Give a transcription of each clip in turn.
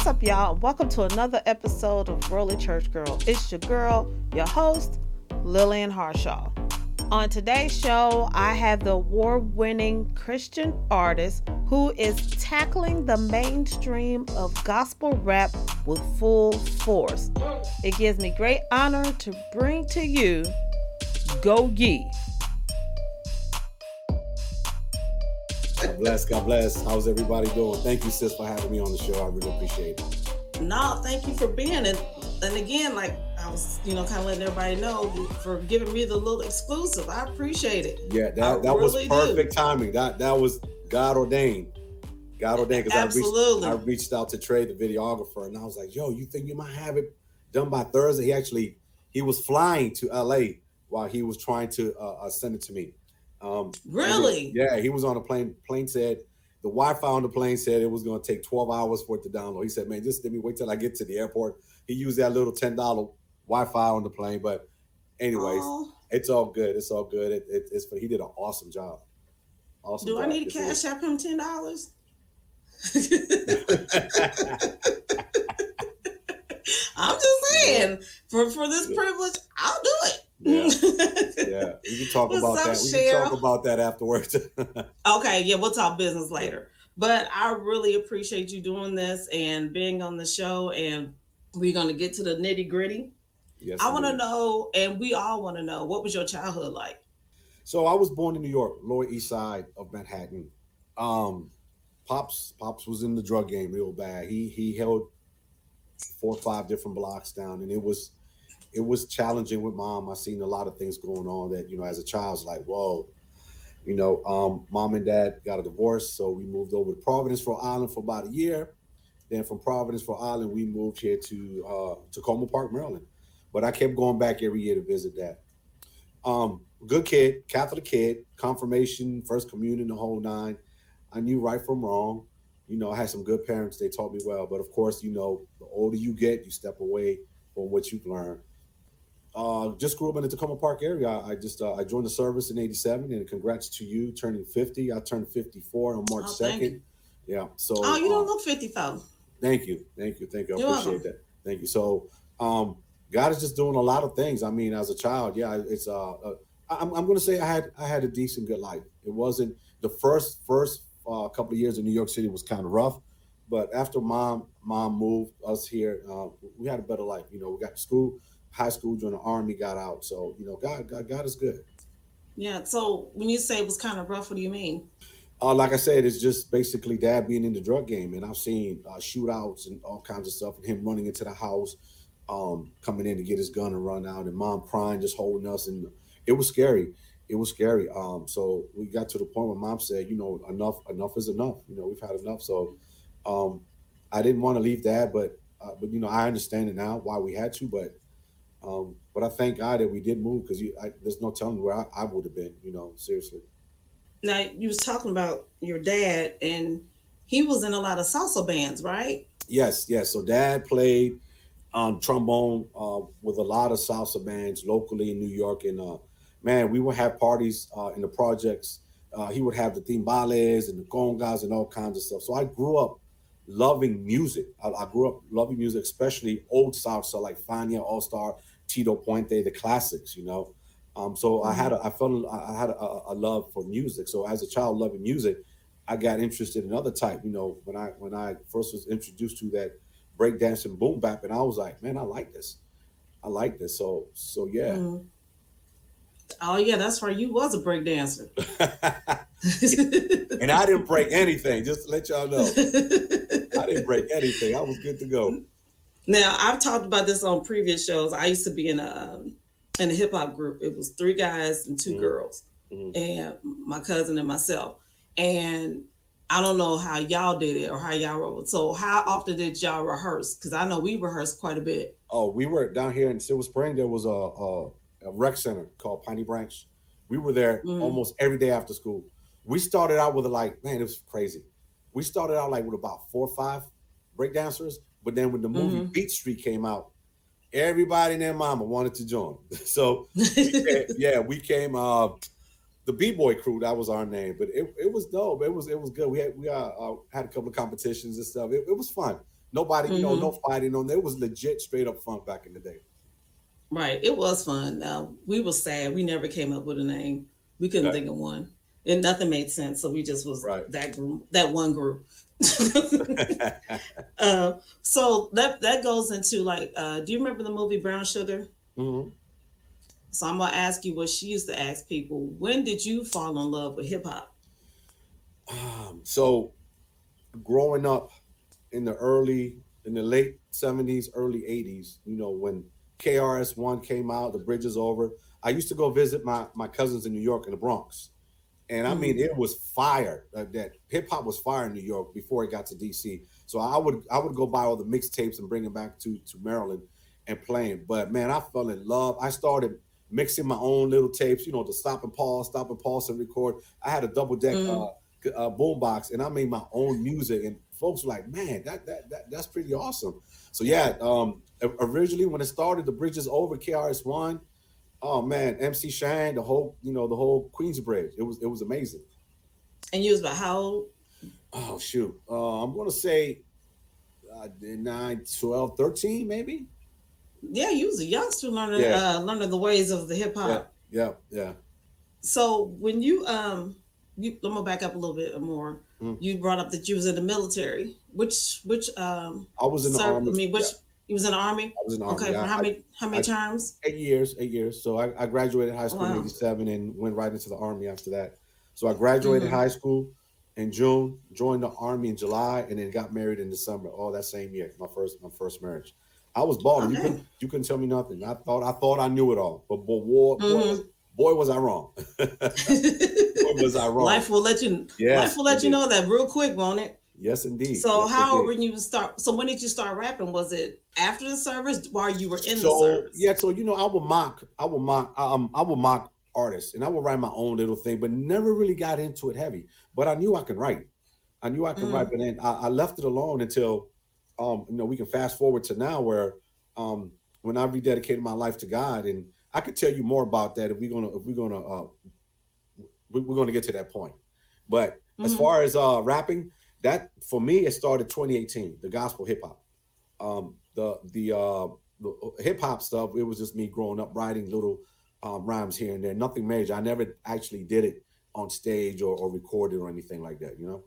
What's up, y'all? Welcome to another episode of Worldly Church Girl. It's your girl, your host, Lillian Harshaw. On today's show, I have the award winning Christian artist who is tackling the mainstream of gospel rap with full force. It gives me great honor to bring to you Go Ye. Bless, God bless. How's everybody doing? Thank you, sis, for having me on the show. I really appreciate it. No, thank you for being and and again, like I was, you know, kind of letting everybody know for giving me the little exclusive. I appreciate it. Yeah, that, that really was perfect do. timing. That that was God ordained. God ordained because I reached I reached out to Trey, the videographer, and I was like, "Yo, you think you might have it done by Thursday?" He actually he was flying to LA while he was trying to uh, uh, send it to me. Um, really? yeah, he was on a plane. Plane said the Wi-Fi on the plane said it was going to take 12 hours for it to download. He said, "Man, just let me wait till I get to the airport." He used that little ten dollar Wi-Fi on the plane, but anyways, Aww. it's all good. It's all good. It, it, it's he did an awesome job. Awesome. Do job. I need to cash app him ten dollars? I'm just saying, for for this privilege, I'll do it. Yeah, yeah. We can talk about up, that. We can talk about that afterwards. okay, yeah, we'll talk business later. But I really appreciate you doing this and being on the show. And we're gonna get to the nitty gritty. Yes, I want to know, and we all want to know, what was your childhood like? So I was born in New York, Lower East Side of Manhattan. Um, Pops, Pops was in the drug game real bad. He he held four or five different blocks down, and it was it was challenging with mom. I seen a lot of things going on that you know, as a child, was like, whoa. You know, um, mom and dad got a divorce, so we moved over to Providence, Rhode Island for about a year. Then from Providence, Rhode Island, we moved here to uh, Takoma Park, Maryland. But I kept going back every year to visit that. Um, good kid, Catholic kid, confirmation, first communion, the whole nine. I knew right from wrong. You know, I had some good parents. They taught me well. But of course, you know, the older you get, you step away from what you've learned. Uh, just grew up in the Takoma Park area. I just uh, I joined the service in '87, and congrats to you turning 50. I turned 54 on March oh, 2nd. Yeah. So. Oh, you don't uh, look 54. Thank you, thank you, thank you. I You're appreciate welcome. that. Thank you. So, um, God is just doing a lot of things. I mean, as a child, yeah, it's uh, uh I'm, I'm going to say I had I had a decent good life. It wasn't the first first uh, couple of years in New York City was kind of rough, but after mom mom moved us here, uh, we had a better life. You know, we got to school, high school, joined the army, got out. So you know, God God, God is good. Yeah. So when you say it was kind of rough, what do you mean? Uh, like I said, it's just basically dad being in the drug game, and I've seen uh, shootouts and all kinds of stuff, and him running into the house, um, coming in to get his gun and run out, and mom crying, just holding us, and it was scary. It was scary. Um, so we got to the point where mom said, you know, enough, enough is enough. You know, we've had enough. So um, I didn't want to leave dad, but uh, but you know, I understand it now why we had to, but um, but I thank God that we did move because there's no telling where I, I would have been. You know, seriously. Now you was talking about your dad, and he was in a lot of salsa bands, right? Yes, yes. So dad played um, trombone uh, with a lot of salsa bands locally in New York, and uh, man, we would have parties uh, in the projects. Uh, he would have the timbales and the congas and all kinds of stuff. So I grew up loving music. I, I grew up loving music, especially old salsa like Fania All Star, Tito Puente, the classics. You know, um, so I had a, I felt I had a, a, love for music. So as a child loving music, I got interested in other type. You know, when I when I first was introduced to that breakdance and boom bap, and I was like, man, I like this. I like this. So so yeah. Mm. Oh yeah, that's right. You was a break dancer. and I didn't break anything. Just to let y'all know, I didn't break anything. I was good to go. Now I've talked about this on previous shows. I used to be in a in a hip hop group. It was three guys and 2 mm-hmm. girls, mm-hmm. and my cousin and myself. And I don't know how y'all did it or how y'all wrote. So how often did y'all rehearse? Because I know we rehearsed quite a bit. Oh, we were down here in Silver Spring. There was a, a, a rec center called Piney Branch. We were there mm. almost every day after school. We started out with like, man, it was crazy. We started out like with about four or five breakdancers, but then when the movie mm-hmm. Beat Street came out, everybody and their mama wanted to join. so we came, yeah, we came. Uh, the B boy crew that was our name, but it, it was dope. It was it was good. We had we uh, uh, had a couple of competitions and stuff. It, it was fun. Nobody, you know, Mhm. no fighting on. There. It was legit, straight up funk back in the day. Right. It was fun. Now we were sad. We never came up with a name. We couldn't Right. think of one. And nothing made sense. So we just was Right. that group, that one group. uh, so that that goes into like, uh, do you remember the movie Brown Sugar? Mhm. So I'm gonna ask you what she used to ask people. When did you fall in love with hip hop? Um, so growing up in the early in the late 70s early 80s you know when KRS One came out the bridge is over i used to go visit my my cousins in new york in the bronx and i mean it was fire uh, that hip-hop was fire in new york before it got to dc so i would i would go buy all the mixtapes and bring them back to to maryland and playing but man i fell in love. I started mixing my own little tapes you know to stop and pause stop and pause and record i had a double deck Mhm. uh, uh, boombox, and I made my own music, and folks were like, "Man, that that, that that's pretty awesome." So yeah, um, originally when it started, the bridges over KRS One, oh man, MC Shan, the whole you know the whole Queensbridge, it was it was amazing. And you was about how old? Oh shoot, uh, I'm gonna say uh, 9, 12, 13 maybe. Yeah, you was a youngster learning Yeah. uh learning the ways of the hip hop. Yeah, yeah. So when you um you I'm gonna back up a little bit more. Mm. You brought up that you was in the military. Which which um I was in the army. I mean which yeah, you was in the army? I was in the army. Okay, yeah. how I- many how many terms? eight years, eight years. So I, I graduated high school in '87 and went right into the army after that. So I graduated Mhm. high school in June, joined the army in July, and then got married in December. All that same year, my first my first marriage. I was balling. You Okay. couldn't you couldn't tell me nothing. I thought I thought I knew it all, but boy, boy, Mhm. was, boy was I wrong. boy was I wrong. Life will let you Yes, life will let you know that real quick, won't it? Yes, indeed. So Yes, how indeed. when you start so when did you start rapping? Was it after the service while you were in the so service? yeah, so you know, I would mock, I would mock, um, I would mock artists, and I would write my own little thing, but never really got into it heavy. But I knew I could write. I knew I could Mm. write, but then I, I left it alone until, um, you know, we can fast forward to now where, um, when I rededicated my life to God, and I could tell you more about that if we're gonna if we're gonna uh, we- we're gonna get to that point. But as Mhm. far as uh rapping, that for me it started 2018, the gospel hip hop. Um the the uh the hip hop stuff, it was just me growing up writing little um, rhymes here and there, nothing major. I never actually did it on stage or, or recorded or anything like that, you know.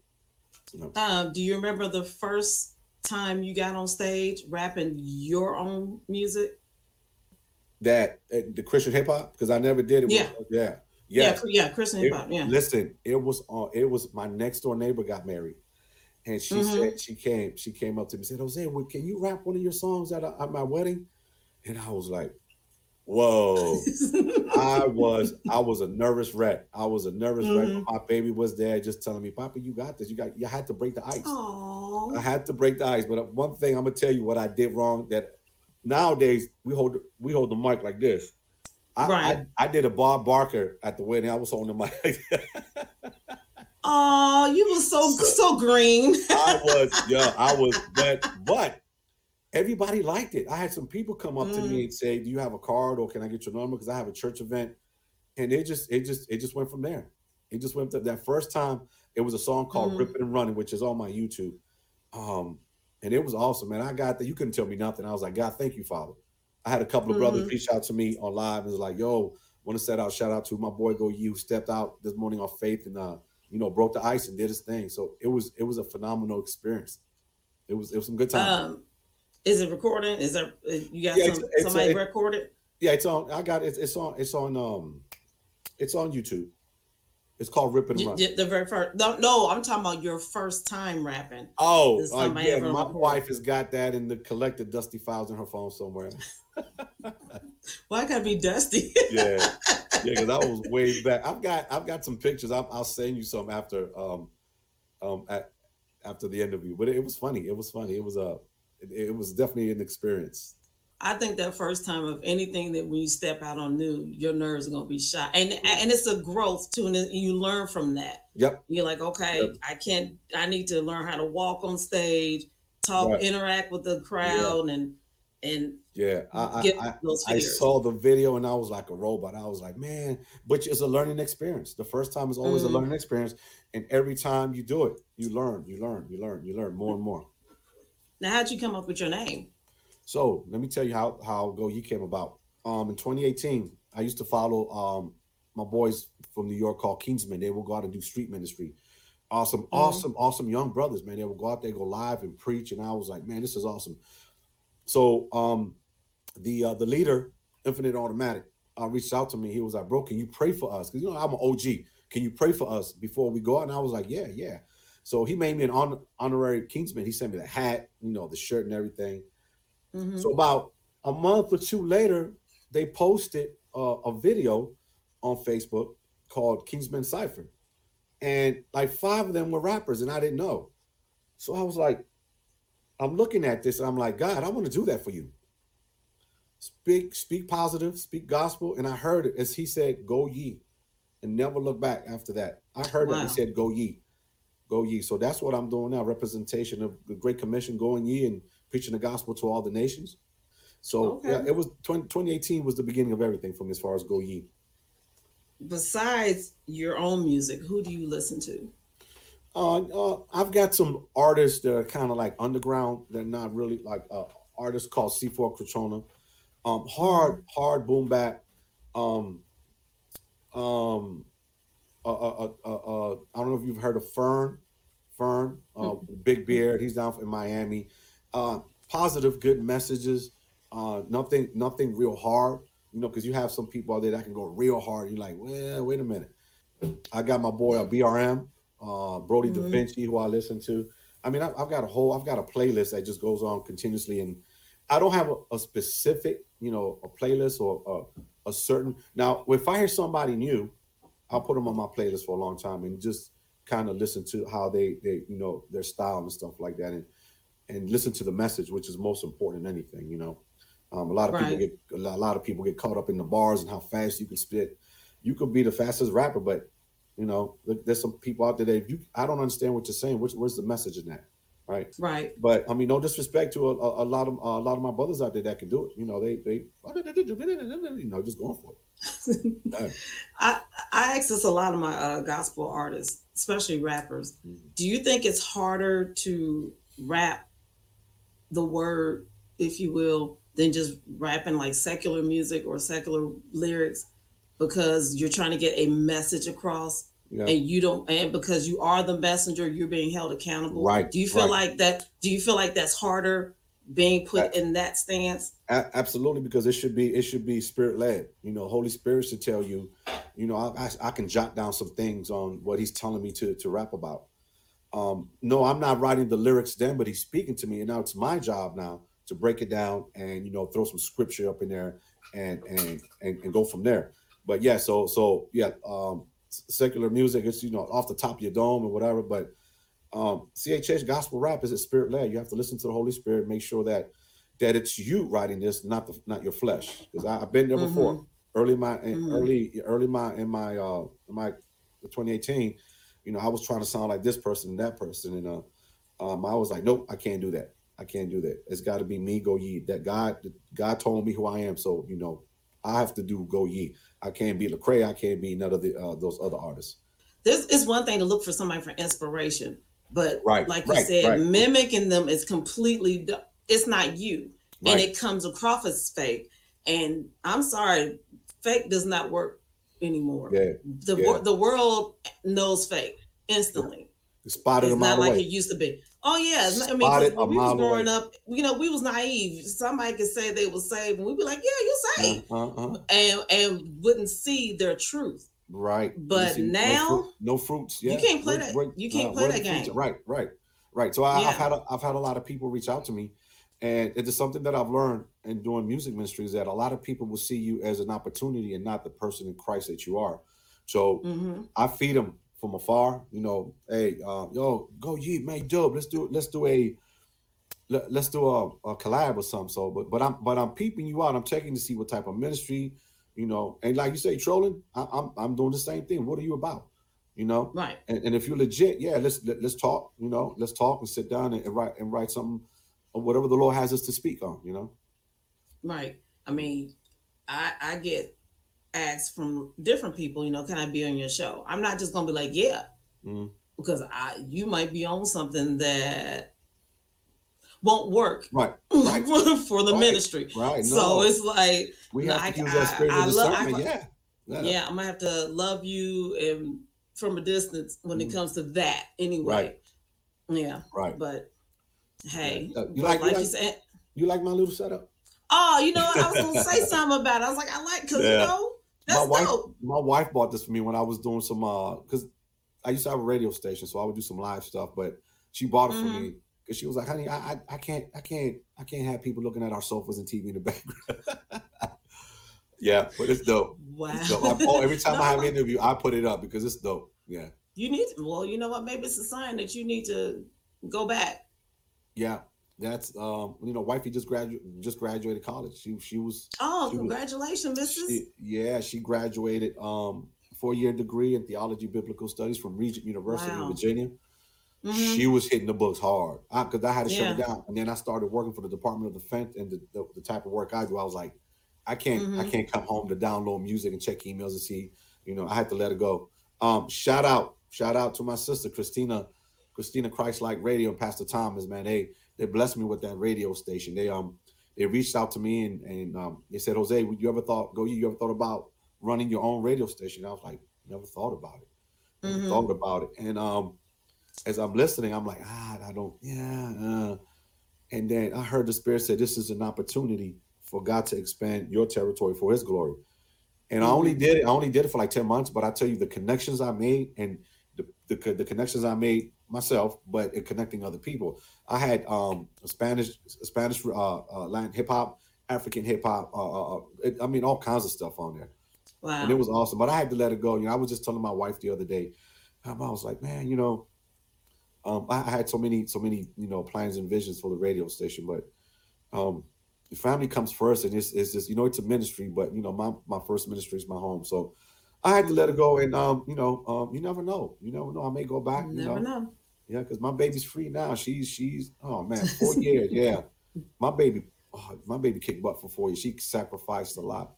You know? Um, do you remember the first time you got on stage rapping your own music? That uh, the Christian hip hop because I never did it. Yeah. With, yeah, Yeah, yes. cr- yeah, Christian hip hop. Yeah. Listen, it was uh, it was my next door neighbor got married, and she Mhm. said she came she came up to me and said, "Jose, well, can you rap one of your songs at, a, at my wedding?" And I was like, "Whoa." I was I was a nervous wreck. I was a nervous wreck. Mhm. My baby was there, just telling me, "Papa, you got this. You got. You had to break the ice. I Oh, had to break the ice." But uh, one thing I'm gonna tell you what I did wrong. That nowadays we hold we hold the mic like this. I, Right. I, I did a Bob Barker at the wedding. I was holding the mic. oh, you were so so green. I was, yeah, I was, but but everybody liked it. I had some people come up to Mm. me and say, "Do you have a card or can I get your number?" Because I have a church event, and it just it just it just went from there. It just went to that first time. It was a song called Mhm. "Ripping and Running," which is on my YouTube, um, and it was awesome, man. I got that. You couldn't tell me nothing. I was like, God, thank you, Father. I had a couple of brothers Mhm. reach out to me on live and was like, "Yo, want to set out shout out to my boy Go Ye, who stepped out this morning on faith and uh, you know, broke the ice and did his thing." So it was it was a phenomenal experience. It was it was some good time. Um, is it recording? Is there uh, you got Yeah, some, it's- somebody it- recorded? yeah, it's on. I got it. It's on. It's on. Um, it's on YouTube. It's called Rip and You- Run. the very first. No, no, I'm talking about your first time rapping. Oh, uh, yeah. My recorded? wife has got that in the collected dusty files in her phone somewhere. Well, I gotta be dusty. yeah, because I was way back. I've got I've got some pictures. I'll, I'll send you some after um um at, after the interview. But it, was funny. It was funny. It was a it, it was definitely an experience. I think that first time of anything that when you step out on new, your nerves are gonna be shot, and and it's a growth too, and you learn from that. Yep. You're like, okay, Yep. I can't. I need to learn how to walk on stage, talk, Right. interact with the crowd, and and Yeah. I I, I, I saw the video and I was like a robot. I was like, man, but it's a learning experience. The first time is always Mhm. a learning experience, and every time you do it, you learn, you learn, you learn, you learn more and more. Now, how'd you come up with your name? So let me tell you how how Go Ye came about. Um, in 2018, I used to follow um my boys from New York called Kingsmen. They will go out and do street ministry. Awesome, Mm-hmm. awesome, awesome young brothers, man. They will go out there, go live and preach, and I was like, man, this is awesome. So um, the uh, the leader, Infinite Automatic, uh, reached out to me. He was like, bro, can you pray for us? Because you know I'm an OG. Can you pray for us before we go out? And I was like, yeah, yeah. So he made me an hon- honorary Kingsman. He sent me the hat, you know, the shirt and everything. Mhm. So about a month or two later, they posted uh, a video on Facebook called Kingsman Cipher, and like five of them were rappers, and I didn't know. So I was like, I'm looking at this, and I'm like, God, I want to do that for you. Speak, speak positive, speak gospel, and I heard it as he said, "Go ye," and never look back after that. I heard Wow. he said, "Go ye." Go ye. So that's what I'm doing now. Representation of the Great Commission, going ye and preaching the gospel to all the nations. So Okay. yeah, it was 20, 2018 was the beginning of everything for me as far as go ye. Besides your own music, who do you listen to? Uh, uh, I've got some artists that are kind of like underground. They're not really like uh, artists called C4 Crotona. Um, hard, hard boom bap. Um, um, uh, uh, uh, uh, uh, I don't know if you've heard of Fern. Fern, uh, Big Beard. He's down in Miami. Uh, positive, good messages. Uh, nothing, nothing real hard. You know, because you have some people out there that can go real hard. You're like, well, wait a minute. I got my boy uh, BRM, uh, Brody Da Mhm. Vinci, who I listen to. I mean, I've, I've got a whole, I've got a playlist that just goes on continuously, and I don't have a, a specific, you know, a playlist or a, a certain. Now, if I hear somebody new, I'll put them on my playlist for a long time and just kind of listen to how they, they, you know, their style and stuff like that, and and listen to the message, which is most important than anything, you know. Um, a lot of people get a lot a lot of people get caught up in the bars and how fast you can spit. You could be the fastest rapper, but you know, there's some people out there that if you I don't understand what you're saying. Which where's the message in that, right? Right. But I mean, no disrespect to a, a, a lot of a lot of my brothers out there that can do it. You know, they they you know just going for it. I I access a lot of my uh, gospel artists, especially rappers. Mhm. Do you think it's harder to rap the word, if you will, than just rapping like secular music or secular lyrics because you're trying to get a message across Yeah. and you don't and because you are the messenger, you're being held accountable. Right, Do you feel right. like that? Do you feel like that's harder being put That- in that stance? Absolutely, because it should be it should be spirit led. You know, Holy Spirit should tell you. You know, I, I I can jot down some things on what He's telling me to to rap about. Um, no, I'm not writing the lyrics then, but He's speaking to me, and now it's my job now to break it down and you know throw some scripture up in there and and and, and go from there. But yeah, so so yeah, um, secular music it's you know off the top of your dome or whatever, but um, CHH gospel rap is a spirit led. You have to listen to the Holy Spirit, make sure that that it's you writing this, not the not your flesh. Because I've been there before. Early my in Mhm. early early my in my uh in my 2018, you know, I was trying to sound like this person and that person, and uh, um, I was like, nope, I can't do that. I can't do that. It's got to be me, go ye. That God, God told me who I am, so you know, I have to do go ye. I can't be Lecrae. I can't be none of the uh, those other artists. This is one thing to look for somebody for inspiration, but Right, like you right, said, right. mimicking them is completely. It's not you, and it comes across as fake. And I'm sorry, fake does not work anymore. Yeah, The yeah. the world knows fake instantly. spotted It's mile not like away. it used to be. Oh yeah, I mean, when we was growing up, you know, we was naive. Somebody could say they were saved, and we'd be like, "Yeah, you're saved," Uh, uh, uh. and and wouldn't see their truth. Right. But see, no now- fruit- no, fruits. Yeah. You can't play that- where- you can't uh, play that game. Right. Right. Right. So I, Yeah. I've had a, I've had a lot of people reach out to me, and it is something that I've learned in doing music ministry is that a lot of people will see you as an opportunity and not the person in Christ that you are. So hmm I feed them from afar. You know, hey, uh, yo, go ye, man, dope. Let's do let's do a let, let's do a, a collab or something. So, but but I'm but I'm peeping you out. I'm checking to see what type of ministry, you know, and like you say, trolling. I, I'm I'm doing the same thing. What are you about? You know, Right. and, and if you're legit, yeah, let's let, let's talk. You know, let's talk and sit down and, and write and write something, or whatever the Lord has us to speak on. You know, Right. I mean, I I get asked from different people, you know, can I be on your show? I'm not just gonna be like, yeah, Mhm. because I you might be on something that won't work right, right, for the Right. ministry. right. So it's like, we have like, to use that spirit I of I- discernment. yeah, yeah, yeah, I'm gonna have to love you and from a distance when it Mhm. comes to that anyway. Right. Yeah, right. but hey, Uh, you like, like you you said, you like my little setup? oh, you know, I was gonna say something about it. I was like, I like because Yeah. you know that's my wife, dope. my wife bought this for me when I was doing some uh because I used to have a radio station, so I would do some live stuff. But she bought it for Mhm. me because she was like, "Honey, I, I I can't I can't I can't have people looking at our sofas and TV in the background." yeah, but it's dope. Wow. It's dope. I- oh, every time No, I have an interview, I put it up because it's dope. Yeah, You need well, you know what? Maybe it's a sign that you need to go back. yeah. That's um you know, wifey just graduated just graduated college. She she was Oh, She was- congratulations, Mrs. She, yeah, she graduated um four year degree in theology biblical studies from Regent University Wow. in Virginia. Mhm. She was hitting the books hard because I, had to shut it down, and then I started working for the Department of Defense and the, the, the type of work I do. I was like, I can't I Mhm. can't come home to download music and check emails and see. You know, I had to let it go. Um, shout out, shout out to my sister Christina, Christina Christ like Radio and Pastor Thomas. Man, they they blessed me with that radio station. They um they reached out to me and and um, they said, Jose, would you ever thought go? You ever thought about running your own radio station? I was like, never thought about it. Never Mhm. thought about it. And um, as I'm listening, I'm like, ah, I don't, yeah. Uh. And then I heard the Spirit say, this is an opportunity for God to expand your territory for His glory. And I only did it. I only did it for like ten months, but I tell you, the connections I made and the the, the connections I made myself, but in connecting other people. I had um a Spanish, Spanish, uh, uh Latin hip hop, African hip hop. Uh, uh, uh, it- I mean, all kinds of stuff on there Wow. and it was awesome. But I had to let it go. You know, I was just telling my wife the other day. I was like, man, you know, um, I, I had so many, so many, you know, plans and visions for the radio station, but um, the family comes first, and it's, it's just, you know, it's a ministry, but you know, my my first ministry is my home, so I had to let it go. And um, you know, um, you never know, you never know, I may go back. You Never know, know. Yeah, because my baby's free now. She's she's oh man, four years. Yeah, my baby, oh, my baby kicked butt for four years. She sacrificed a lot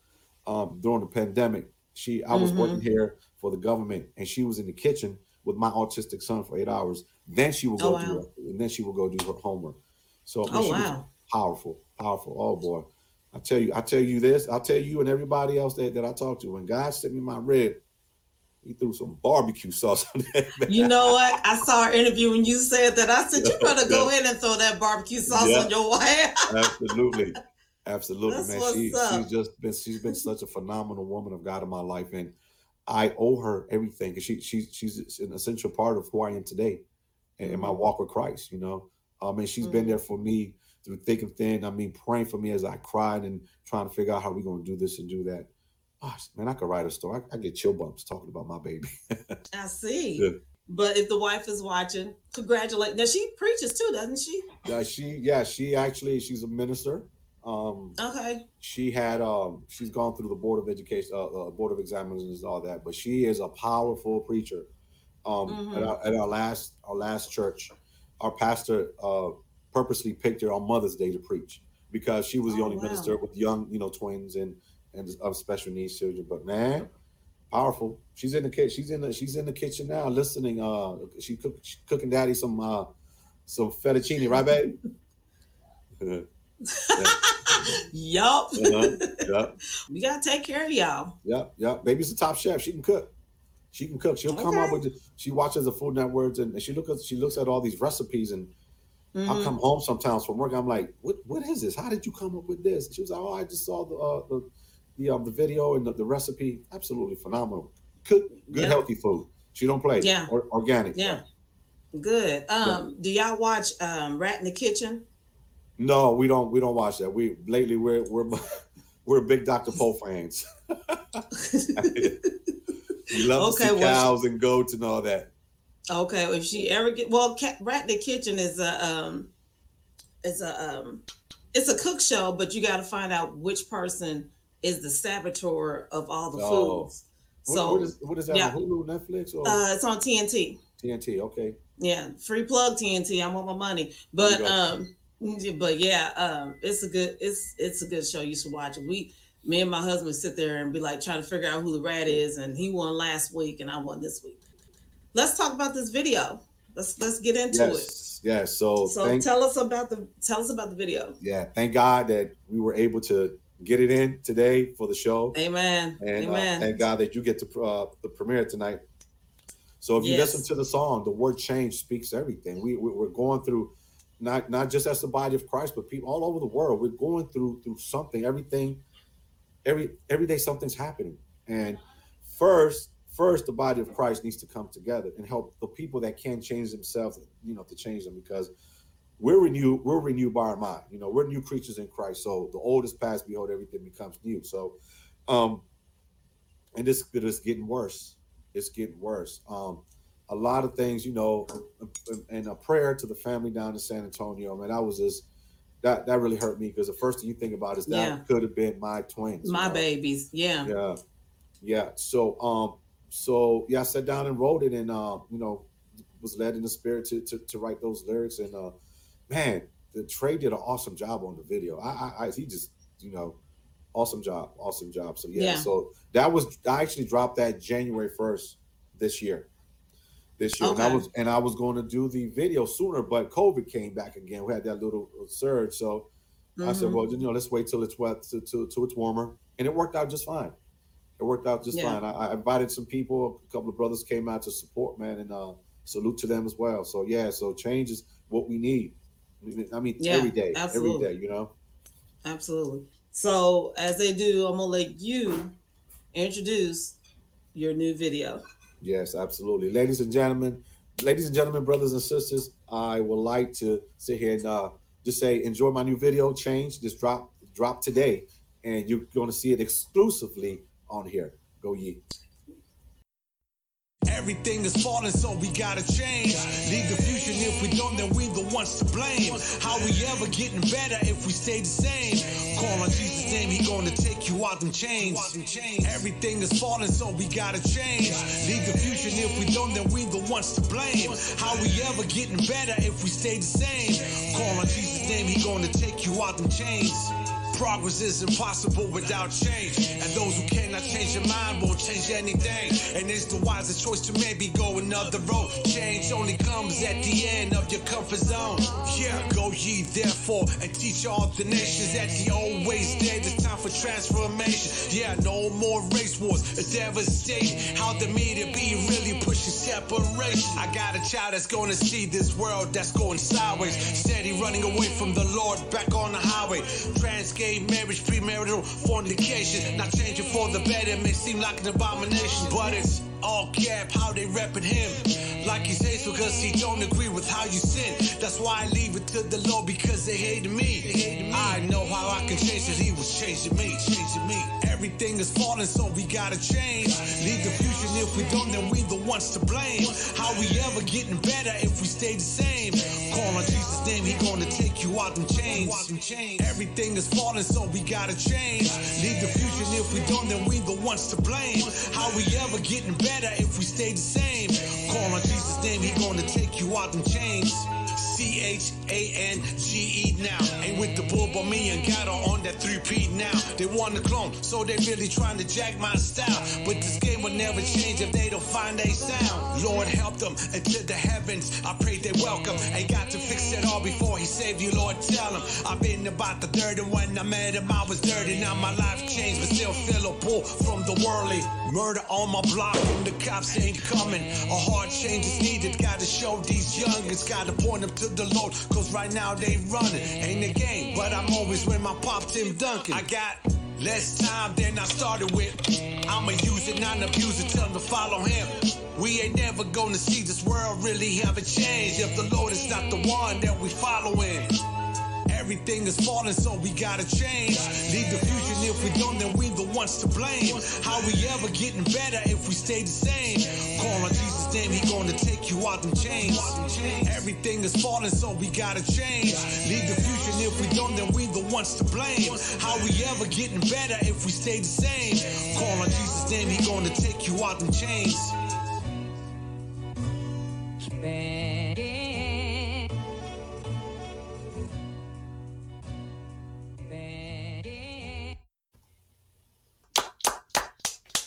um, during the pandemic. She I was Mhm. working here for the government, and she was in the kitchen with my autistic son for eight hours. Then she would Oh, go wow. do her, and then she would go do her homework. So Oh she was wow. powerful, powerful. Oh boy, I tell you, I tell you this, I'll tell you and everybody else that, that I talk to. When God sent me my rib, He threw some barbecue sauce on that. man. You know what? I saw an interview when you said that. I said you better go in and throw that barbecue sauce Yeah. on your wife. Absolutely. Absolutely, That's man. She up. she's just been she's been such a phenomenal woman of God in my life, and I owe her everything. She she she's an essential part of who I am today, and in my walk with Christ. You know, I mean, she's been Mhm. there for me through thick and thin. I mean, praying for me as I cried and trying to figure out how we're gonna do this and do that. Gosh, man, I could write a story. I, I get chill bumps talking about my baby. I see. Yeah. But if the wife is watching, congratulate. Now she preaches too, doesn't she? Yeah, she yeah she actually she's a minister. Um, Okay. she had um she's gone through the board of education uh, uh, board of examinations and all that but she is a powerful preacher um at, Mhm. our, at our last our last church our pastor uh purposely picked her on mother's day to preach because she was the Oh, only wow. minister with young you know twins and and of special needs children but man powerful she's in the kitchen she's in the she's in the kitchen now listening uh she cook she cooking daddy some uh some fettuccine right babe yup. uh-huh. yeah We gotta take care of y'all. Yeah, yeah. Baby's a top chef. She can cook. She can cook. She'll come up with. The, she watches the Food Networks and she look at she looks at all these recipes and I'll Mhm. come home sometimes from work. I'm like, what what is this? How did you come up with this? She was like, oh, I just saw the uh, the the, um, the video and the, the recipe. Absolutely phenomenal. Cook good Yeah. healthy food. She don't play. Yeah. Or, organic. Yeah. Good. Um, do y'all watch um Rat in the Kitchen? No, we don't. We don't watch that. We lately we're we're we're big Dr. Pol fans. We love Okay, to see well, cows and goats and all that. Okay, if she ever get well, Cat, Rat in the Kitchen is a um, it's a um, it's a cook show, but you got to find out which person is the saboteur of all the Oh. foods. What- So what is what is that yeah. on Hulu, Netflix, or uh, it's on TNT. TNT? Okay. Yeah, free plug TNT. I want my money, but There you go. um, but yeah, um, it's a good it's it's a good show. You should watch it. We me and my husband sit there and be like trying to figure out who the rat is, and he won last week, and I won this week. Let's talk about this video. let's let's get into yes, it. yes. So, So thank, tell us about the tell us about the video. yeah, thank God that we were able to get it in today for the show, Amen. and uh, Amen. thank God that you get to uh, the premiere tonight. So if you Yes. listen to the song, the word change speaks everything. We, we we're going through not not just as the body of Christ, but people all over the world. We're going through through something. Everything, every every day something's happening. And first, first the body of Christ needs to come together and help the people that can change themselves, you know, to change them because we're renewed, we're renewed by our mind. You know, we're new creatures in Christ. So the old is past, behold, everything becomes new. So um and this it is getting worse. It's getting worse. Um a lot of things, you know, and a prayer to the family down in San Antonio, man, that was just that that really hurt me because the first thing you think about is that Yeah. could have been my twins. you My know? babies. Yeah. Yeah, yeah. So, um, so yeah, I sat down and wrote it, and uh, you know, was led in the spirit to to, to write those lyrics. And uh, man, the Trey did an awesome job on the video. I, I, I he just, you know, awesome job, awesome job. So yeah, Yeah. so that was I actually dropped that January first this year. This year, okay. and I was and I was going to do the video sooner, but COVID came back again. We had that little surge, so I said, Mhm. well, you know, let's wait till it's wet, till, till, till it's warmer. And it worked out just fine. It worked out just Yeah. fine. I, I invited some people, a couple of brothers came out to support, man, and uh, salute to them as well. So, yeah, so change is what we need. I mean, Yeah, every day, absolutely. every day, you know? Absolutely. So as they do, I'm gonna let you introduce your new video. Yes, absolutely. Ladies and gentlemen, ladies and gentlemen, brothers and sisters, I would like to sit here and uh, just say, enjoy my new video, Change. Just drop, drop today, and you're going to see it exclusively on here. Go ye. Everything is falling, so we gotta change. Leave the future, if we don't, then we the ones to blame. How we ever getting better if we stay the same? Call on Jesus' name, he gonna take you out them chains. Everything is falling, so we gotta change. Leave the future, if we don't, then we the ones to blame. How we ever getting better if we stay the same? Call on Jesus' name, he gonna take you out them chains. Progress is impossible without change. And those who cannot change their mind won't change anything. And it's the wisest choice to maybe go another road. Change only comes at the end of your comfort zone. Yeah, go ye therefore and teach all the nations that the old ways dead. It's time for transformation. Yeah, no more race wars. It's devastating how the media be really pushing separation. I got a child that's gonna see this world that's going sideways. Steady running away from the Lord back on the highway. Trans gay marriage, premarital fornication. Not changing for the better, may seem like an abomination, but it's all cap how they repping him. Like he says because he don't agree with how you sin. That's why I leave it to the Lord because they hated me. They hated me. I know how I can change it. He was changing me, changing me. Everything is falling, so we gotta change. Leave the future, and if we don't, then we the ones to blame. How we ever getting better if we stay the same? Call on Jesus' name, he gonna take you out them chains. Everything is falling, so we gotta change. Leave the future, and if we don't, then we the ones to blame. How we ever getting better if we stay the same? Call on Jesus' name, he gonna take you out them chains. C H A N G E now. Ain't with the bull, but me and are on that 3P now. They want to clone, so they really trying to jack my style. But this game will never change if they don't find a sound. Lord, help them into the heavens. I pray they welcome. Ain't got to fix it all before he save you, Lord. Tell him I've been about the third, and when I met him, I was dirty. Now my life changed, but still feel a pull from the worldly. Murder on my block, and the cops ain't coming. A hard change is needed. Gotta show these youngins, gotta point them to the Lord. Cause right now they running. Ain't a game, but I'm always with my pop Tim Duncan. I got less time than I started with. I'ma use it, not abuse it, tell them to follow him. We ain't never gonna see this world really have a change if the Lord is not the one that we following. Everything is falling, so we gotta change. Leave the future, if we don't, then we the ones to blame. How we ever getting better if we stay the same? Call on Jesus' name, he gonna take you out them chains. Everything is falling, so we gotta change. Leave the future, if we don't, then we the ones to blame. How we ever getting better if we stay the same? Call on Jesus' name, he gonna take you out them chains.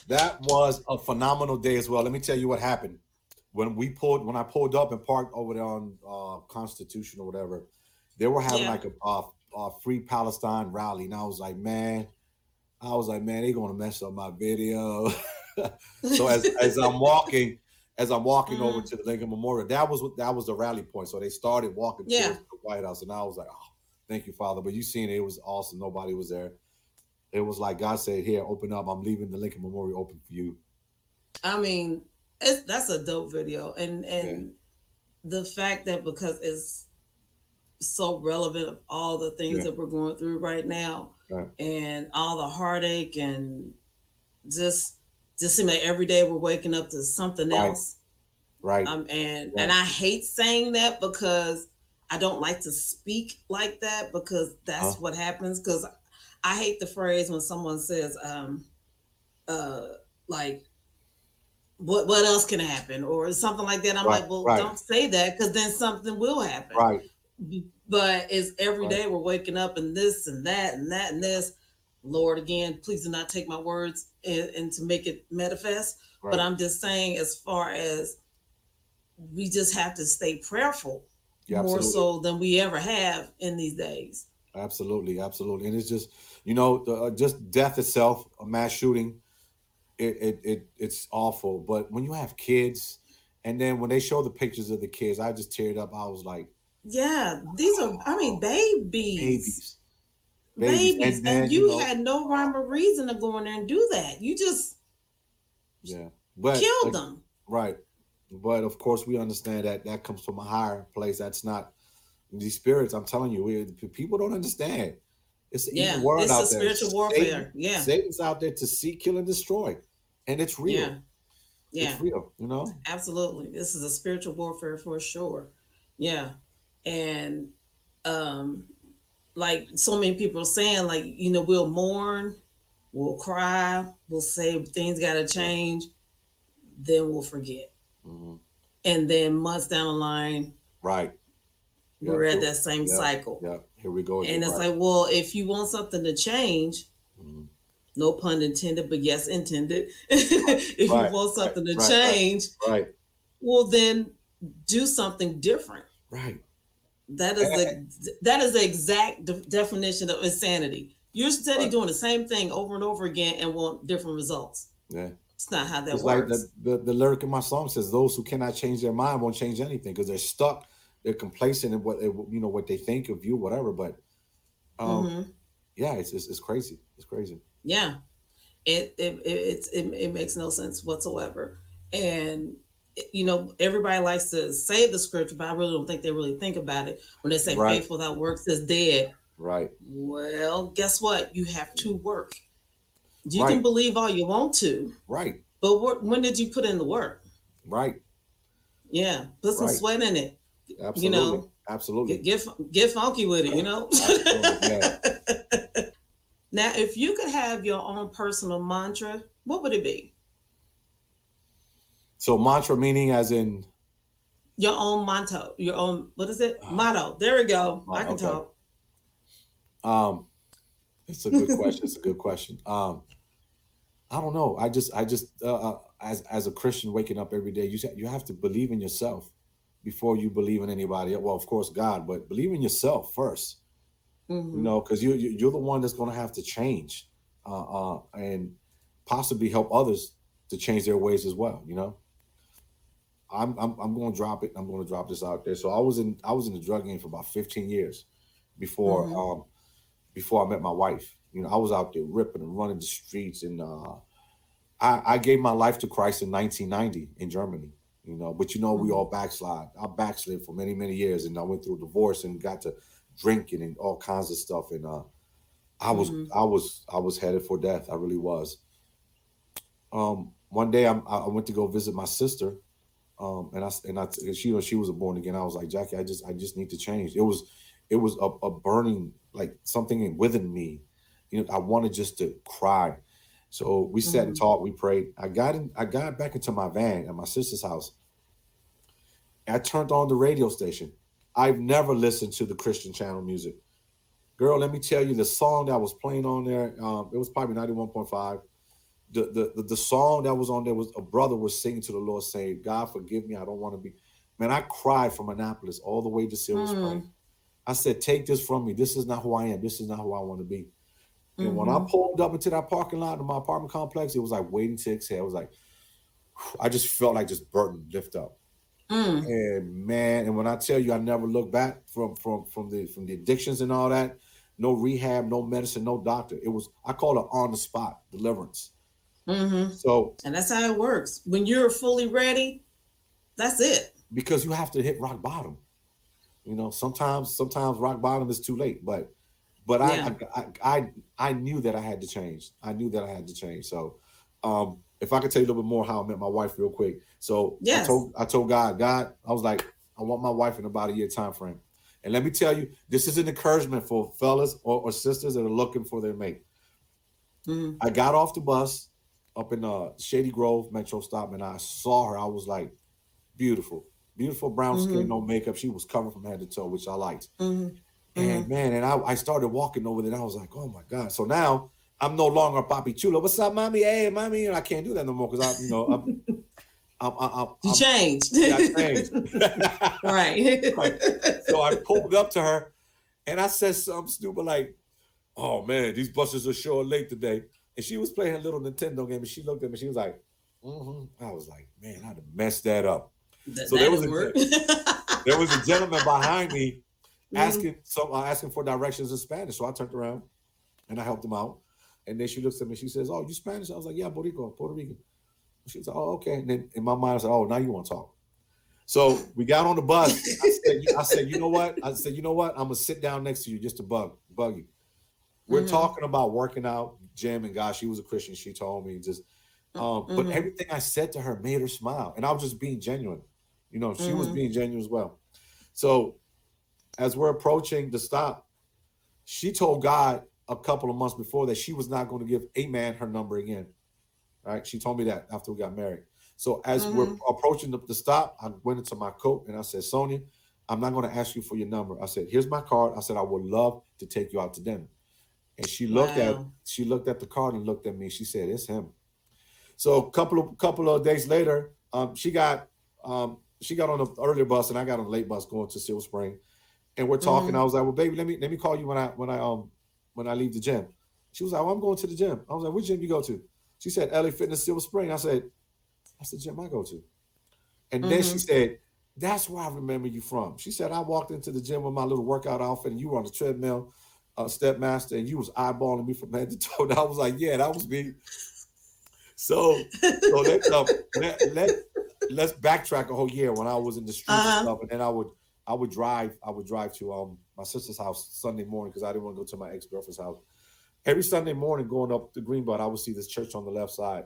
That was a phenomenal day as well. Let me tell you what happened. when we pulled when I pulled up and parked over there on uh, Constitution or whatever, they were having Yeah. like a, a, a free Palestine rally, and I was like, man, I was like, man, they're gonna mess up my video. so as as I'm walking, as I'm walking over Mhm. to the Lincoln Memorial, that was what that was the rally point. So they started walking Yeah. towards the White House, and I was like, oh, thank you, Father. But you seen it, it was awesome. Nobody was there. It was like God said, here, open up. I'm leaving the Lincoln Memorial open for you. I mean, it's that's a dope video, and and the fact that because it's so relevant of all the things Yeah. that we're going through right now, Right. and all the heartache, and just just seem like every day we're waking up to something Right. else. Right. Um, and Right. and I hate saying that because I don't like to speak like that because that's Huh? what happens. Because I hate the phrase when someone says, um, uh, like, what what else can happen or something like that. I'm Right, like, well, right. don't say that because then something will happen. right. But it's every Right. day we're waking up and this and that and that and this. Lord, again, please do not take my words and, and to make it manifest. But I'm just saying, as far as we just have to stay prayerful Yeah, more so than we ever have in these days. Absolutely, absolutely, and it's just you know the, uh, just death itself, a mass shooting, it, it it it's awful. But when you have kids, and then when they show the pictures of the kids, I just teared up. I was like, Yeah, these are, I mean, babies. babies, Babies. Babies, And, and you, you know- had no rhyme or reason to go in there and do that. You just yeah, but killed but- them. right. But of course, we understand that that comes from a higher place. That's not these spirits. I'm telling you, we, people don't understand. It's an Yeah, evil world it's a out there. spiritual warfare. Satan- Yeah. Satan's out there to seek, kill, and destroy, and it's real. Yeah. Yeah. It's real. You know. absolutely this is a spiritual warfare for sure yeah and um like so many people are saying like you know we'll mourn we'll cry we'll say things got to change then we'll forget Mhm. and then months down the line Right. Yeah, we're at that same Yeah, cycle Yeah, here we go. and it's right. like well if you want something to change Mhm. no pun intended but yes intended if Right, you want something to right, right. change right, well then do something different right, That is the that is the exact de- definition of insanity. You're steady doing the same thing over and over again and want different results. yeah. It's not how that It's like the, the the lyric in my song says, "Those who cannot change their mind won't change anything because they're stuck, they're complacent in what they, you know what they think of you, whatever." But um, Mhm. yeah, it's, it's it's crazy. It's crazy. Yeah, it it it, it's- it it makes no sense whatsoever. And you know, everybody likes to say the scripture, but I really don't think they really think about it when they say Right. faith without works is dead. Right, Well, guess what? You have to work. You Right. can believe all you want to, right, but what, when did you put in the work? right. Yeah, put some Right. sweat in it. Absolutely, know, absolutely. Get, get get funky with it, you know. Yeah. now, if you could have your own personal mantra, what would it be? So mantra meaning as in Your own motto, your own what is it? Ah. Motto. There we go. I can Okay. talk. Um, it's a good question. It's a good question. Um, I don't know. I just, I just, uh, uh, as as a Christian, waking up every day, you you have to believe in yourself before you believe in anybody. Well, of course, God, but believe in yourself first. Mhm. You know, because you, you you're the one that's going to have to change, uh, uh, and possibly help others to change their ways as well. You know. I'm I'm I'm going to drop it. I'm going to drop this out there. So I was in I was in the drug game for about 15 years before Mhm. um before I met my wife. You know, I was out there ripping and running the streets, and uh, I I gave my life to Christ in 1990 in Germany. You know, but you know we Mhm. all backslide. I backslid for many many years, and I went through a divorce and got to drinking and all kinds of stuff. And uh, I was Mhm. I was I was headed for death. I really was. Um, one day I I went to go visit my sister, um, and I and I and she you know she was a born again. I was like Jackie, I just I just need to change. It was it was a, a burning like something within me. You know, I wanted just to cry. So we sat and Mhm. talked. We prayed. I got in. I got back into my van at my sister's house. I turned on the radio station. I've never listened to the Christian channel music. Girl, let me tell you, the song that was playing on there, um, it was probably 91.5. the, the the the song that was on there was a brother was singing to the Lord saying, "God forgive me, I don't want to be." Man, I cried from Annapolis all the way to Silver Mm. Spring. I said, "Take this from me. This is not who I am. This is not who I want to be." And when I Mhm. pulled up into that parking lot in my apartment complex, it was like waiting to exhale. It was like, I just felt like just burden lift up. Mm. And man, and when I tell you, I never looked back from from from the from the addictions and all that. No rehab, no medicine, no doctor. It was I call it on the spot deliverance. hmm So And that's how it works. When you're fully ready, that's it. because you have to hit rock bottom. You know, sometimes sometimes rock bottom is too late, but but Yeah. I, I I I knew that I had to change. I knew that I had to change. So um if I could tell you a little bit more how I met my wife real quick. So I told I told God, God, I was like, I want my wife in about a year time frame. And let me tell you, this is an encouragement for fellas or, or sisters that are looking for their mate. Mhm. I got off the bus up in uh, Shady Grove Metro stop, and I saw her. I was like, beautiful, beautiful brown skin, Mhm. no makeup. She was covered from head to toe, which I liked. Mhm. And man, and I, I started walking over there, and I was like, oh my god. So now I'm no longer Papi Chulo. What's up, mommy? Hey, mommy. And I can't do that no more because I, you know, I'm, I'm, I'm, I'm, You I'm changed. yeah, I changed. right. Right. so I pulled up to her, and I said something stupid like, "Oh man, these buses are sure late today." And she was playing a little Nintendo game, and she looked at me. She was like, "Mm-hmm." I was like, "Man, I'd have messed that up." That, So there that'll was a- There was a gentleman behind me Mhm. asking some uh, asking for directions in Spanish. So I turned around and I helped him out. And then she looks at me. She says, "Oh, you Spanish?" I was like, "Yeah, Puerto Rico, Puerto Rican." She was like, "Oh, okay." And then in my mind, I said, "Oh, now you want to talk?" So we got on the bus. I said, "I said, you know what?" I said, "You know what? I'm gonna sit down next to you just to bug bug you." We're Mhm. talking about working out, gym, and gosh, she was a Christian. She told me just, um, but Mhm. everything I said to her made her smile, and I was just being genuine. You know, she was Mhm. being genuine as well. So as we're approaching the stop, she told God a couple of months before that she was not going to give a man her number again. Right? She told me that after we got married. So as we're approaching the, the stop, I went into my coat and I said, Sonia, I'm not going to ask you for your number. I said, here's my card. I said, I would love to take you out to dinner. And she looked at she looked at the card and looked at me. She said, It's him. So a couple of couple of days later, um, she got um, she got on the earlier bus and I got on the late bus going to Silver Spring. And we're talking. Mhm. I was like, Well, baby, let me let me call you when I when I um when I leave the gym. She was like, well, I'm going to the gym. I was like, which gym you go to? She said, LA Fitness Silver Spring. I said, that's the gym I go to. And then she Mhm. said, that's where I remember you from. She said, I walked into the gym with my little workout outfit and you were on the treadmill, uh, step master, and you was eyeballing me from head to toe. And I was like, yeah, that was me. So, so let's um, let, let let's backtrack a whole year when I was in the streets Uh-huh. and stuff, and then I would I would drive I would drive to um my sister's house Sunday morning because I didn't want to go to my ex girlfriend's house. Every Sunday morning, going up the Greenbelt, I would see this church on the left side,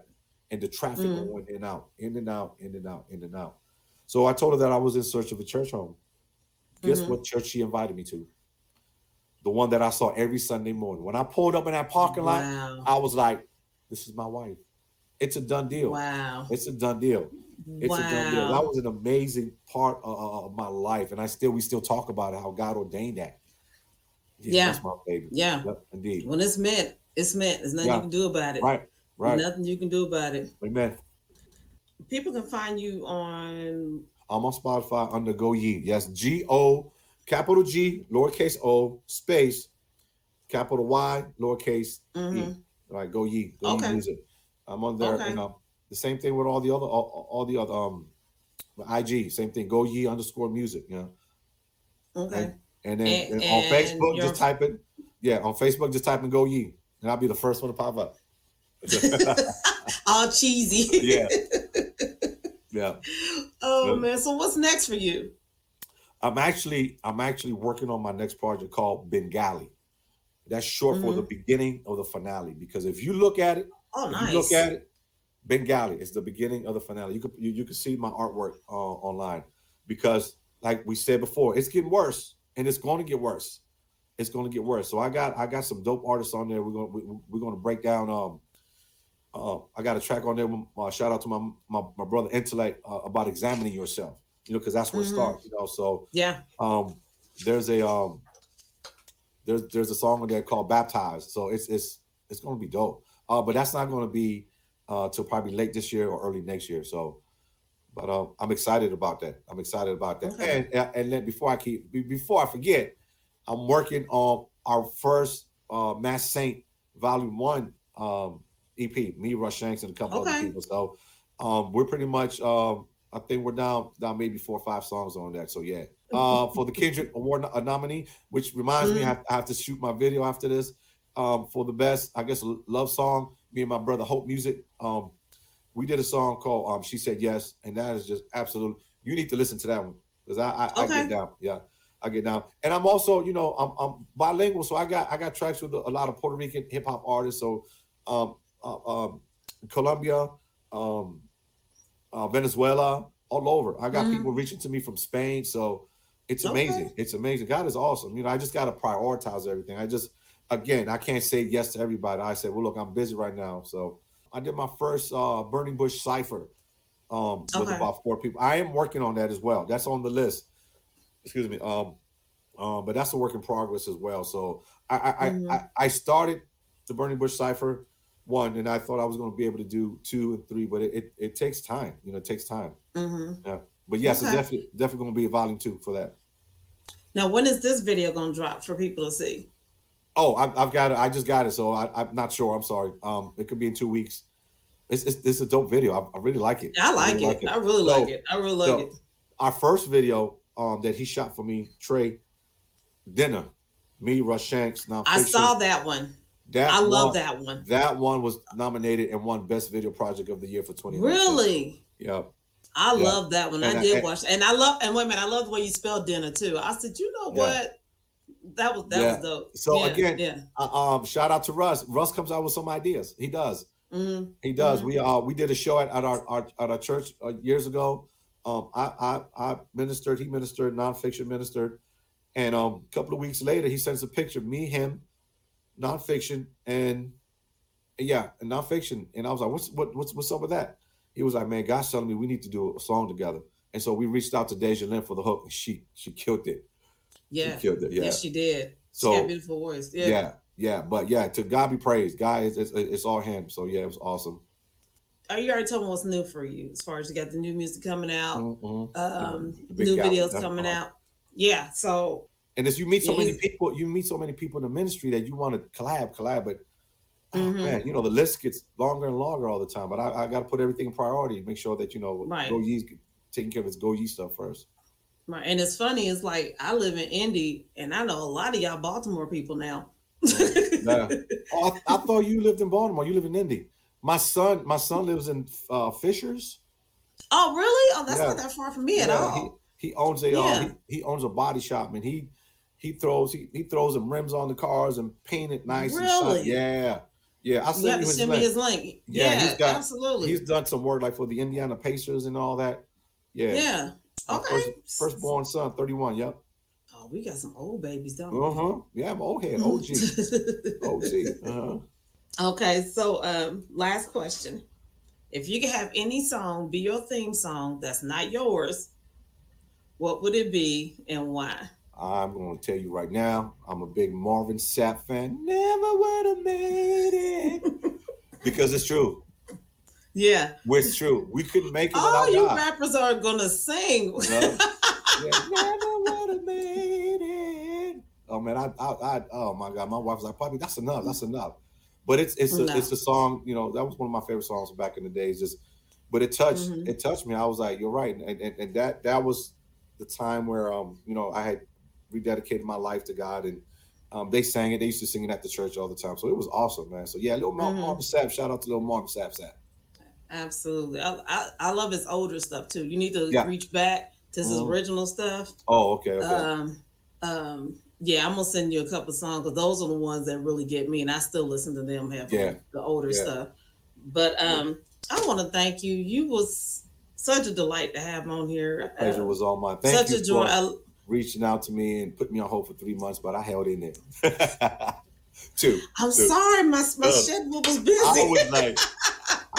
and the traffic Mm. going in and out, in and out, in and out, in and out. So I told her that I was in search of a church home. Guess Mhm. what church she invited me to? The one that I saw every Sunday morning. When I pulled up in that parking lot, I was like, "This is my wife. It's a done deal. Wow. It's a done deal. It's a done deal. That was an amazing part of, of my life, and I still we still talk about it, how God ordained that. Yeah. that's my baby. Yeah. Yep, indeed. When it's meant, it's meant. There's nothing Yeah. you can do about it. Right, right. Nothing you can do about it. Amen. People can find you on I'm on Spotify under Go Ye. Yes, G O capital G lowercase O space capital Y lowercase mhm. E. All right, Go Ye. Go Okay. Ye music. I'm on there. Okay. And, um, the same thing with all the other all, all the other um IG. Same thing. Go Ye underscore music. You know. Okay. And then And- and on Facebook, your- just type it. Yeah, on Facebook, just type in Go Ye, and I'll be the first one to pop up. All cheesy. yeah, yeah. oh Yeah. man. So what's next for you? I'm actually I'm actually working on my next project called Bengali. That's short for Mm-hmm. the beginning of the finale. Because if you look at it, Oh, if nice. you look at it, Bengali is the beginning of the finale. You could you, you can see my artwork uh, online because, like we said before, it's getting worse and it's going to get worse. It's going to get worse. So I got I got some dope artists on there. We're gonna we, we're gonna break down. Um, uh, I got a track on there. Uh, shout out to my my, my brother Intellect uh, about examining yourself. You know, because that's where Mhm. it starts. You know, so Yeah. um there's a um there's there's a song on there called baptized so it's it's it's gonna be dope uh but that's not gonna be uh, till probably late this year or early next year. So, but uh, I'm excited about that. I'm excited about that. Okay. And and then before I keep before I forget, I'm working on our first uh, Mass Saint Volume One um, EP. Me, Rush Shanks, and a couple Okay. other people. So um, we're pretty much. Um, I think we're down down maybe four or five songs on that. So yeah. Uh, for the Kendrick Award uh, nominee, which reminds me, I have, I have to shoot my video after this. Um, for the best, I guess, love song. Me and my brother Hope Music. Um, we did a song called um, "She Said Yes," and that is just absolute. You need to listen to that one because I, I, I get down. Yeah, I get down, and I'm also, you know, I'm, I'm bilingual, so I got I got tracks with a, lot of Puerto Rican hip hop artists. So, um, uh, um, Colombia, um, uh, Venezuela, all over. I got Mhm. people reaching to me from Spain, so it's Okay. amazing. It's amazing. God is awesome. You know, I just got to prioritize everything. I just, again, I can't say yes to everybody. I said, well, look, I'm busy right now, so I did my first uh, Burning Bush cipher um, with Okay. about four people. I am working on that as well. That's on the list. Excuse me. Um, um, but that's a work in progress as well. So I I, Mhm. I, I started the Burning Bush cipher one, and I thought I was going to be able to do two and three, but it, it, it takes time. You know, it takes time. hmm But yes, Okay. it's definitely definitely going to be a volume two for that. Now, when is this video gonna drop for people to see? Oh, I've, I've got it. I just got it, so I, I'm not sure. I'm sorry. Um, it could be in two weeks. It's it's, it's a dope video. I, I really like it. I like really it. I really So- like it. I really like so, it. Our first video um that he shot for me, Trey, dinner, me, Rush Shanks. Now I saw that one. that. I love one- that one. That one was nominated and won Best Video Project of the Year for 2019. Really? Yeah. I Yeah. love that one. And I I- did and- watch, and I love, and wait a minute, I love the way you spelled dinner too. I said, you know Yeah. what? That was that Yeah. was dope. So Yeah, again, yeah. Uh, um, shout out to Russ. Russ comes out with some ideas. He does. hmm He does. Mhm. We uh we did a show at, at our, our at our church uh, years ago. Um, I, I I ministered. He ministered. Nonfiction ministered. And um, a couple of weeks later, he sends a picture. Me, him, nonfiction, and yeah, and nonfiction. And I was like, what's what what's what's up with that? He was like, man, God's telling me we need to do a song together. And so we reached out to Deja Lynn for the hook, and she she killed it. Yeah. She killed it. Yeah. Yes, she did. So- she had beautiful voice. Yeah. yeah. yeah, But yeah, to God be praised. Guys, is it's, it's all Him. So yeah, it was awesome. Oh, you already told me what's new for you as far as you got the new music coming out, Mhm. um, new album, videos that's coming awesome. out. Yeah. So And as you meet so many people, you meet so many people in the ministry that you want to collab, collab, but oh, Mhm. man, you know the list gets longer and longer all the time. But I, I got to put everything in priority. Make sure that you know Right. Go Ye's taking care of his Go Ye stuff first. Right, and it's funny. It's like I live in Indy, and I know a lot of y'all Baltimore people now. Yeah. Oh, I, I thought you lived in Baltimore. You live in Indy. My son, my son lives in uh, Fishers. Oh, really? Oh, that's Yeah. not that far from me at all. He, he owns a uh, he, he owns a body shop and he he throws he, he throws some rims on the cars and paint it nice and Really? Yeah, yeah. I'll you send have to send me link. his link. Yeah, Yeah, he's got- absolutely. He's done some work like for the Indiana Pacers and all that. Yeah. yeah. My Okay. First, firstborn son, 31. Yep. Oh, we got some old babies, don't we? Uh huh. Yeah, I'm old head. OG. OG. Uh huh. Okay, so um, last question. If you could have any song be your theme song that's not yours, what would it be and why? I'm going to tell you right now, I'm a big Marvin Sapp fan. Never would have made it. because it's true. Yeah. It's true. We couldn't make it All you God. rappers are gonna sing. No. Yeah, never would have made it. Oh man, I, I, I, oh my God, my wife was like, "Poppy, that's enough, that's enough." But it's, it's, a, No. it's a song. You know, that was one of my favorite songs back in the days. Just, but it touched, Mhm. it touched me. I was like, "You're right," and, and and that that was the time where um, you know, I had rededicated my life to God, and um, they sang it. They used to sing it at the church all the time, so it was awesome, man. So yeah, little Mar- Mhm. Marvin Sapp, shout out to little Marvin Sapp Sapp. Absolutely. I, I, I love his older stuff too. You need to Yeah. reach back to his Mhm. original stuff. Oh, okay, okay. Um, um, yeah, I'm gonna send you a couple songs because those are the ones that really get me, and I still listen to them heavily. Yeah. the older Yeah. stuff. But um, I want to thank you. You was such a delight to have on here. Pleasure Uh, was all mine. Thank such you a joy. I, reaching out to me and put me on hold for three months, but I held in there. Two. I'm Two. sorry, my my Uh, schedule was busy. I was like,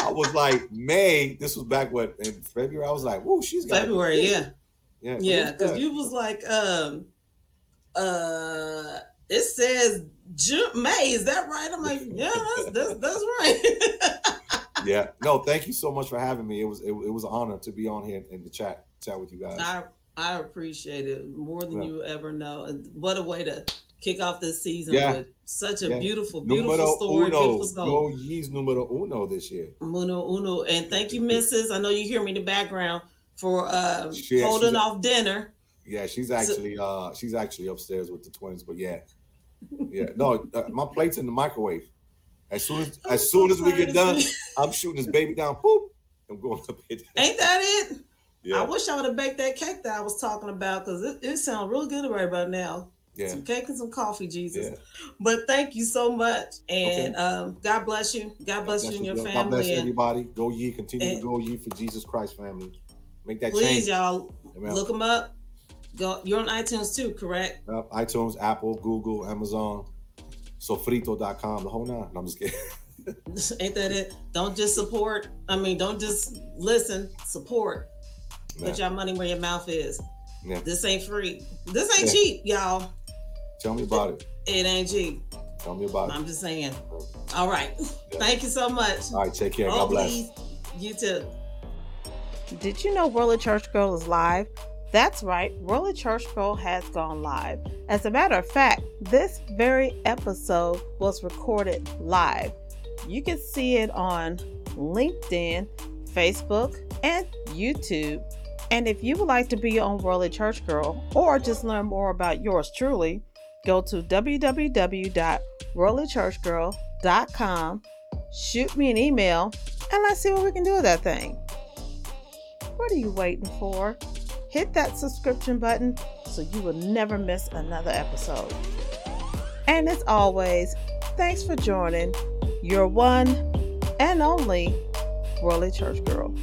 I was like May. This was back what in February. I was like, whoa, she's got February, yeah, yeah, yeah, because you was like, um, uh, it says June, May. Is that right? I'm like, yeah, that's that's, that's right. yeah. No, thank you so much for having me. It was it, it was an honor to be on here and to chat chat with you guys. I I appreciate it more than Yeah. you ever know. And what a way to kick off this season Yeah. with such a Yeah. beautiful, beautiful Numero story, uno. beautiful story. Go Ye's numero uno this year. Uno, uno, and thank you, Mrs. I know you hear me in the background for uh, Yeah, holding she's a- off dinner. Yeah, she's actually uh she's actually upstairs with the twins, but yeah. Yeah. No, uh, my plate's in the microwave. As soon as as soon as we get done, I'm shooting this baby down. Boop. I'm going up here. Ain't that it? I wish I would have baked that cake that I was talking about because it, it sounds real good right about now. Yeah. Some cake and some coffee, Jesus. Yeah. But thank you so much, and um, God bless you. God bless you and your family. God bless. Everybody. Go ye, continue and- to go ye for Jesus Christ, family. Make that please, change. y'all, Amen. look them up. Go. You're on iTunes too, correct? Uh, iTunes, Apple, Google, Amazon, sofrito.com, the whole nine. No, I'm just kidding. Ain't that it? Don't just support. I mean, don't just listen. Support. Put your money where your mouth is. Yeah. This ain't free. This ain't Yeah. cheap, y'all. Tell me about it. It ain't cheap. Tell me about it. I'm just saying. All right. Thank you so much. All right, take care. Oh, God bless. please. You too. Did you know Worldly Church Girl is live? That's right, Worldly Church Girl has gone live. As a matter of fact, this very episode was recorded live. You can see it on LinkedIn, Facebook, and YouTube. And if you would like to be on Worldly Church Girl or just learn more about yours truly, go to www.worldlychurchgirl.com, shoot me an email, and let's see what we can do with that thing. What are you waiting for? Hit that subscription button so you will never miss another episode. And as always, thanks for joining your one and only Worldly Church Girl.